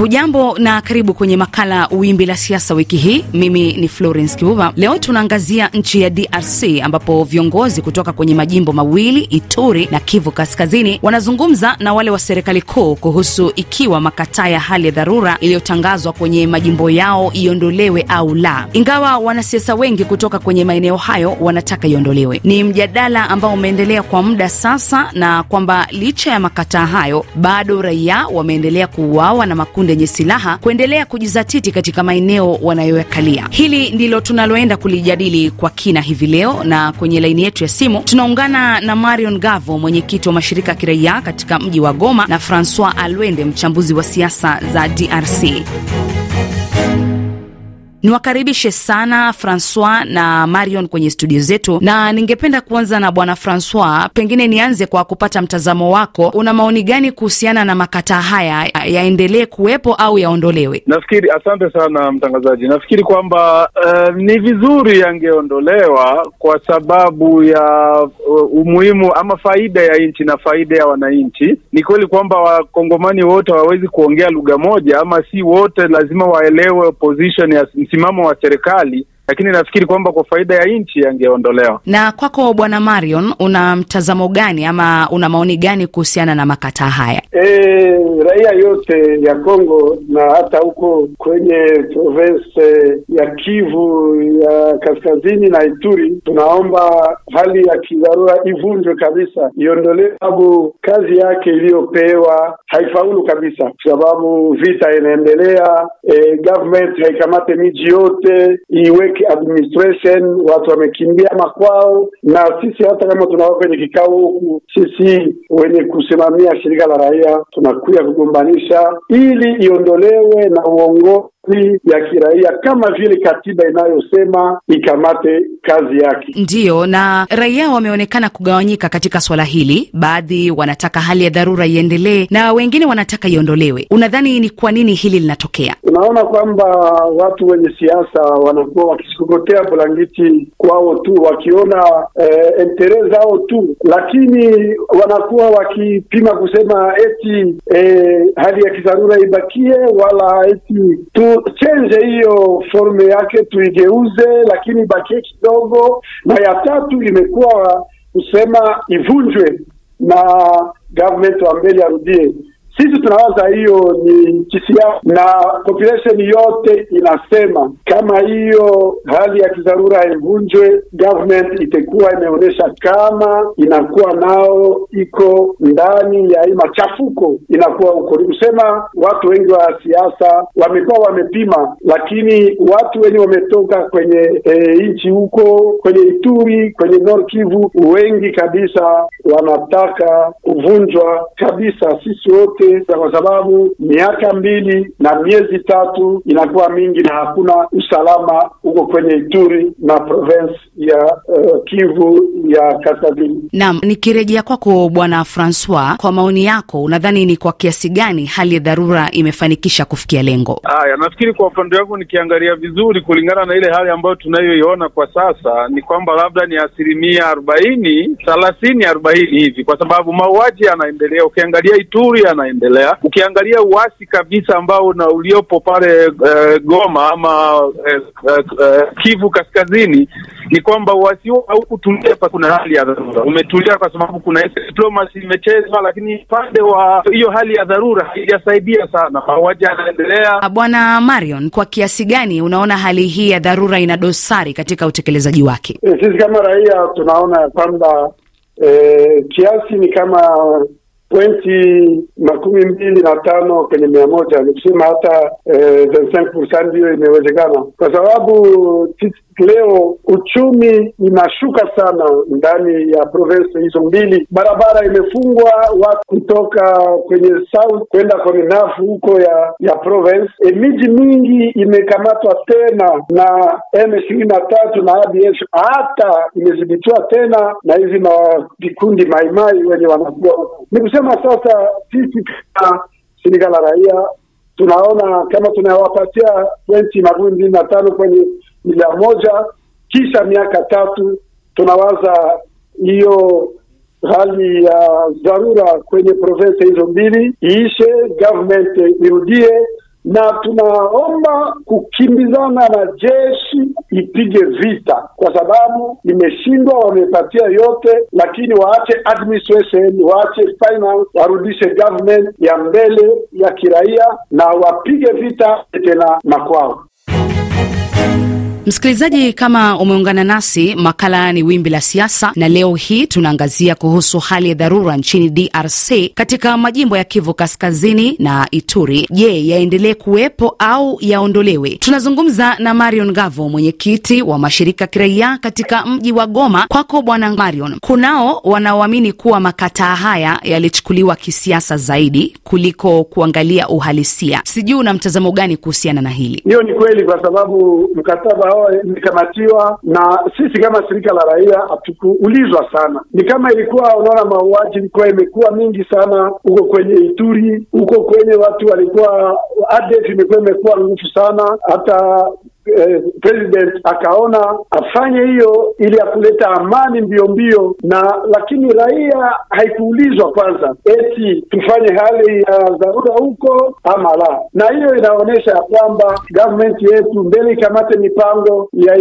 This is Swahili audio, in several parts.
Hujambo na karibu kwenye makala Wimbi la Siasa wiki hii. Mimi ni Florence Kiuva. Leo tunaangazia nchi ya DRC ambapo viongozi kutoka kwenye majimbo mawili Ituri na Kivu Kaskazini wanazungumza na wale wa serikali kuu kuhusu ikiwa makataa ya hali ya dharura iliyotangazwa kwenye majimbo yao iondolewe au la, ingawa wanasiasa wengi kutoka kwenye maeneo hayo wanataka iondolewe. Ni mjadala ambao umeendelea kwa muda sasa, na kwamba licha ya makataa hayo bado raia wameendelea kuuawa na makundi yenye silaha kuendelea kujizatiti katika maeneo wanayoyakalia. Hili ndilo tunaloenda kulijadili kwa kina hivi leo, na kwenye laini yetu ya simu tunaungana na Marion Gavo, mwenyekiti wa mashirika ya kiraia katika mji wa Goma, na Francois Alwende, mchambuzi wa siasa za DRC. Niwakaribishe sana Francois na Marion kwenye studio zetu, na ningependa kuanza na bwana Francois. Pengine nianze kwa kupata mtazamo wako, una maoni gani kuhusiana na makataa haya, yaendelee kuwepo au yaondolewe? Nafikiri, asante sana mtangazaji. Nafikiri kwamba uh, ni vizuri yangeondolewa kwa sababu ya uh, umuhimu ama faida ya nchi na faida ya wananchi. Ni kweli kwamba wakongomani wote hawawezi kuongea lugha moja, ama si wote lazima waelewe position ya msimamo wa serikali, lakini nafikiri kwamba kwa faida ya nchi yangeondolewa. Na kwako Bwana Marion, una mtazamo gani ama una maoni gani kuhusiana na makataa haya? E, raia yote ya Kongo na hata huko kwenye province ya Kivu ya kaskazini na Ituri, tunaomba hali ya kidharura ivunjwe kabisa, iondolewe, sababu kazi yake iliyopewa haifaulu kabisa, kwa sababu vita inaendelea. E, government haikamate miji yote iwe administration watu wamekimbia makwao, na sisi hata kama tunakuwa kwenye kikao huku, sisi wenye kusimamia shirika la raia tunakuya kugombanisha ili iondolewe na uongozi ya kiraia kama vile katiba inayosema ikamate kazi yake. Ndiyo, na raia wameonekana kugawanyika katika swala hili. Baadhi wanataka hali ya dharura iendelee na wengine wanataka iondolewe. Unadhani ni kwa nini hili linatokea? Unaona kwamba watu wenye siasa wanakuwa wakisikokotea bulangiti kwao tu, wakiona eh, entere zao tu, lakini wanakuwa wakipima kusema eti eh, hali ya kidharura ibakie wala eti tu chenje hiyo forme yake tuigeuze, lakini ibakie kidogo. Na ya tatu imekuwa kusema ivunjwe na government wa mbele arudie. Sisi tunawaza hiyo ni kisiasa, na population yote inasema kama hiyo hali ya kidharura ivunjwe, government itakuwa imeonyesha kama inakuwa nao iko ndani ya hii machafuko inakuwa huko. Ni kusema watu wengi wa siasa wamekuwa wamepima, lakini watu wenye wametoka kwenye e, nchi huko kwenye Ituri, kwenye Nord Kivu, wengi kabisa wanataka kuvunjwa kabisa. Sisi wote kwa sababu miaka mbili na miezi tatu inakuwa mingi na hakuna usalama huko kwenye Ituri na province ya uh, Kivu ya kaskazini. Naam, nikirejea kwako Bwana Francois, kwa maoni yako, unadhani ni kwa kiasi gani hali ya dharura imefanikisha kufikia lengo? Haya, nafikiri kwa upande wangu nikiangalia vizuri, kulingana na ile hali ambayo tunayoiona kwa sasa, ni kwamba labda ni asilimia arobaini thelathini arobaini hivi, kwa sababu mauaji yanaendelea. Ukiangalia Ituri yanaendelea ukiangalia uasi kabisa ambao na uliopo pale eh, Goma ama eh, eh, Kivu Kaskazini ni kwamba uasi huo haukutulia. Kuna hali ya dharura umetulia kwa sababu kuna diplomasi imechezwa, lakini upande wa hiyo hali ya dharura haijasaidia sana, mauaji yanaendelea. Bwana Marion, kwa kiasi gani unaona hali hii ya dharura ina dosari katika utekelezaji wake? E, sisi kama raia tunaona ya kwamba e, kiasi ni kama pointi makumi mbili na tano kwenye mia moja ni kusema hata ndiyo imewezekana, kwa sababu leo uchumi inashuka sana ndani ya province hizo mbili. Barabara imefungwa, watu kutoka kwenye south kwenda kwenye nafu huko ya ya province. E, miji mingi imekamatwa tena na M ishirini na tatu na ADF, hata imezibitiwa tena na hizi vikundi maimai wenye wanakuwa kusema sasa, sisi kama shirika la raia tunaona kama tunawapatia pointi makumi mbili na tano kwenye mia moja kisha miaka tatu, tunawaza hiyo hali ya dharura kwenye province hizo mbili iishe, government irudie na tunaomba kukimbizana na jeshi ipige vita, kwa sababu imeshindwa, wamepatia yote, lakini waache administration, waache finance, warudishe government ya mbele ya kiraia na wapige vita tena makwao. Msikilizaji, kama umeungana nasi, makala ni Wimbi la Siasa, na leo hii tunaangazia kuhusu hali ya dharura nchini DRC katika majimbo ya Kivu Kaskazini na Ituri. Je, yaendelee kuwepo au yaondolewe? Tunazungumza na Marion Gavo, mwenyekiti wa mashirika kiraia katika mji wa Goma. Kwako Bwana Marion, kunao wanaoamini kuwa makataa haya yalichukuliwa kisiasa zaidi kuliko kuangalia uhalisia. Sijui una mtazamo gani kuhusiana na hili? Hiyo ni kweli, kwa sababu mkataba hao imekamatiwa na sisi kama shirika la raia hatukuulizwa sana. Ni kama ilikuwa unaona, mauaji ilikuwa imekuwa mingi sana huko kwenye Ituri, huko kwenye watu walikuwa ADF imekuwa imekuwa nguvu sana hata Eh, president akaona afanye hiyo ili ya amani mbio mbio, na lakini raia haikuulizwa kwanza eti tufanye hali ya dharura huko ama la, na hiyo inaonyesha ya kwamba government yetu mbele ikamate mipango ya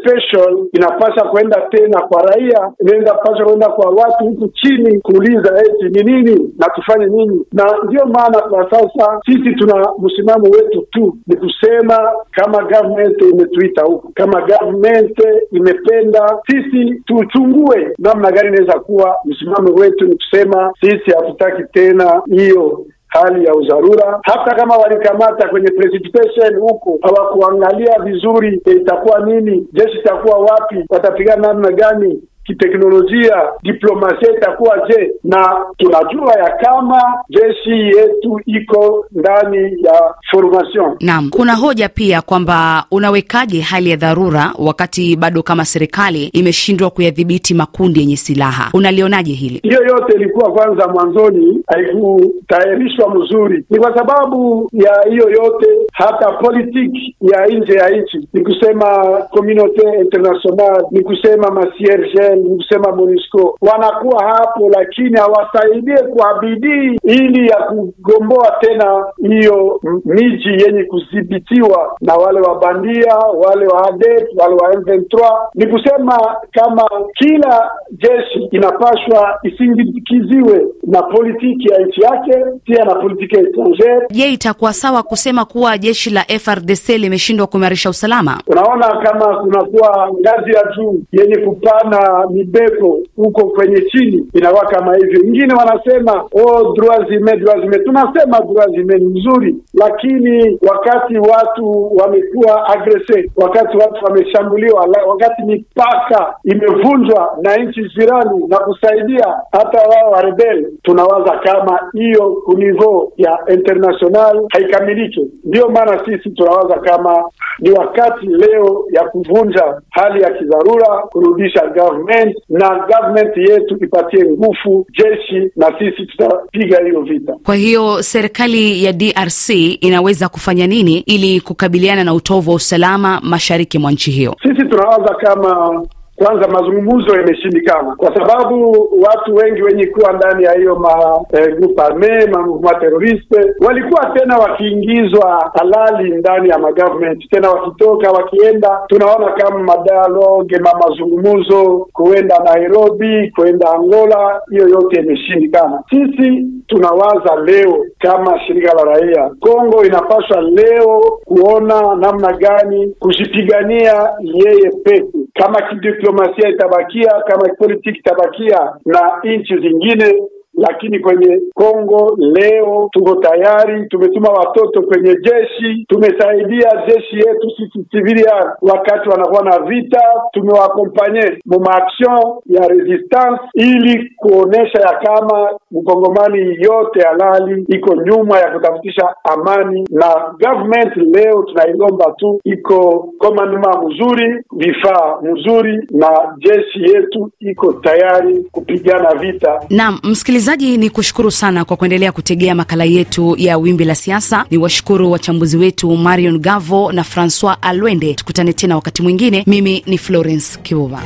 special, inapasha kwenda tena kwa raia, inaenda pasha kwenda kwa watu huku chini kuuliza eti ni nini na tufanye nini, na ndiyo maana kwa sasa sisi tuna msimamo wetu tu ni kusema kama government imetuita huku, kama government imependa sisi tuchungue namna gani inaweza kuwa. Msimamo wetu ni kusema sisi hatutaki tena hiyo hali ya udharura. Hata kama walikamata kwenye precipitation huko, hawakuangalia vizuri itakuwa nini, jeshi itakuwa wapi, watapigana namna gani kiteknolojia diplomasia itakuwa je? Na tunajua ya kama jeshi yetu iko ndani ya formation. Naam, kuna hoja pia kwamba unawekaje hali ya dharura wakati bado kama serikali imeshindwa kuyadhibiti makundi yenye silaha. Unalionaje hili? Hiyo yote ilikuwa kwanza mwanzoni haikutayarishwa mzuri, ni kwa sababu ya hiyo yote, hata politiki ya nje ya nchi, ni kusema communaute international, ni kusema masierge ni kusema MONUSCO wanakuwa hapo, lakini hawasaidie kwa bidii ili ya kugomboa tena hiyo miji yenye kudhibitiwa na wale wa bandia, wale wa ADF, wale wa M23. Ni kusema kama kila jeshi inapashwa isindikiziwe na politiki ya nchi yake, pia na politiki ya etrangere. Je, itakuwa sawa kusema kuwa jeshi la FRDC limeshindwa kuimarisha usalama? Unaona kama kunakuwa ngazi ya juu yenye kupana mibeko huko kwenye chini inakuwa kama hivyo. Wengine wanasema oh, droit humain. Tunasema humain ni nzuri, lakini wakati watu wamekuwa agrese, wakati watu wameshambuliwa, wakati mipaka imevunjwa na nchi jirani na kusaidia hata wao warebel, tunawaza kama hiyo kunivo ya international haikamilike. Ndiyo maana sisi tunawaza kama ni wakati leo ya kuvunja hali ya kidharura, kurudisha government na government yetu ipatie nguvu jeshi, na sisi tutapiga hiyo vita. Kwa hiyo serikali ya DRC inaweza kufanya nini ili kukabiliana na utovu wa usalama mashariki mwa nchi hiyo? Sisi tunawaza kama kwanza mazungumzo yameshindikana kwa sababu watu wengi wenye kuwa ndani ya hiyo ma eh, arme ma teroriste walikuwa tena wakiingizwa halali ndani ya magovernment, tena wakitoka wakienda, tunaona kama madialogue ma mazungumzo kuenda Nairobi, kuenda Angola, hiyo yote imeshindikana. Sisi tunawaza leo kama shirika la raia Kongo inapaswa leo kuona namna gani kujipigania yeye peke kama kidiplomasia itabakia, kama politiki itabakia na nchi zingine, lakini kwenye Kongo leo tuko tayari, tumetuma watoto kwenye jeshi, tumesaidia jeshi yetu sisi civilian wakati wanakuwa na vita, tumewakompanye mu maaction ya resistance ili kuonesha ya kama mkongomani yote halali iko nyuma ya kutafutisha amani, na government leo tunailomba tu iko commandement mzuri, vifaa mzuri, na jeshi yetu iko tayari kupigana vita. Naam, msikilizaji, ni kushukuru sana kwa kuendelea kutegea makala yetu ya Wimbi la Siasa. Ni washukuru wachambuzi wetu Marion Gavo na Francois Alwende. Tukutane tena wakati mwingine. Mimi ni Florence Kiuva.